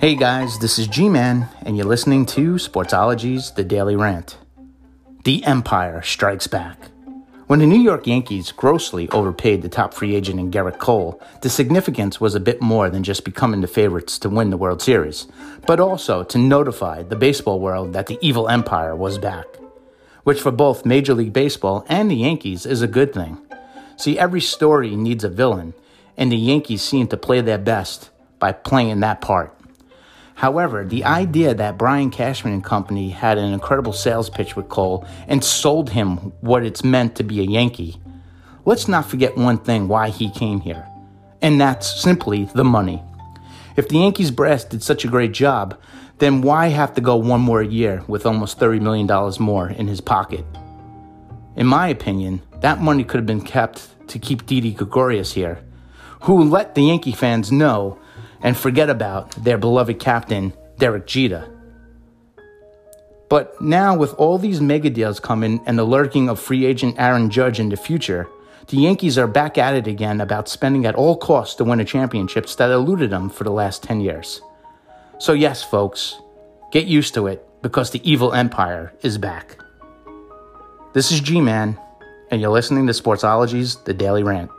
Hey guys, this is G Man, and you're listening to Sportsology's The Daily Rant. The Empire strikes back. When the New York Yankees grossly overpaid the top free agent in Gerrit Cole, the significance was a bit more than just becoming the favorites to win the World Series, but also to notify the baseball world that the evil empire was back. Which for both Major League Baseball and the Yankees is a good thing. See, every story needs a villain, and the Yankees seem to play their best by playing that part. However, the idea that Brian Cashman and company had an incredible sales pitch with Cole and sold him what it's meant to be a Yankee, let's not forget one thing why he came here, and that's simply the money. If the Yankees brass did such a great job, then why have to go one more year with almost $30 million more in his pocket? In my opinion, that money could have been kept to keep Didi Gregorius here, who let the Yankee fans know and forget about their beloved captain, Derek Jeter. But now, with all these mega deals coming and the lurking of free agent Aaron Judge in the future, the Yankees are back at it again about spending at all costs to win a championships that eluded them for the last 10 years. So, yes, folks, get used to it because the evil empire is back. This is G Man, and you're listening to Sportsology's The Daily Rant.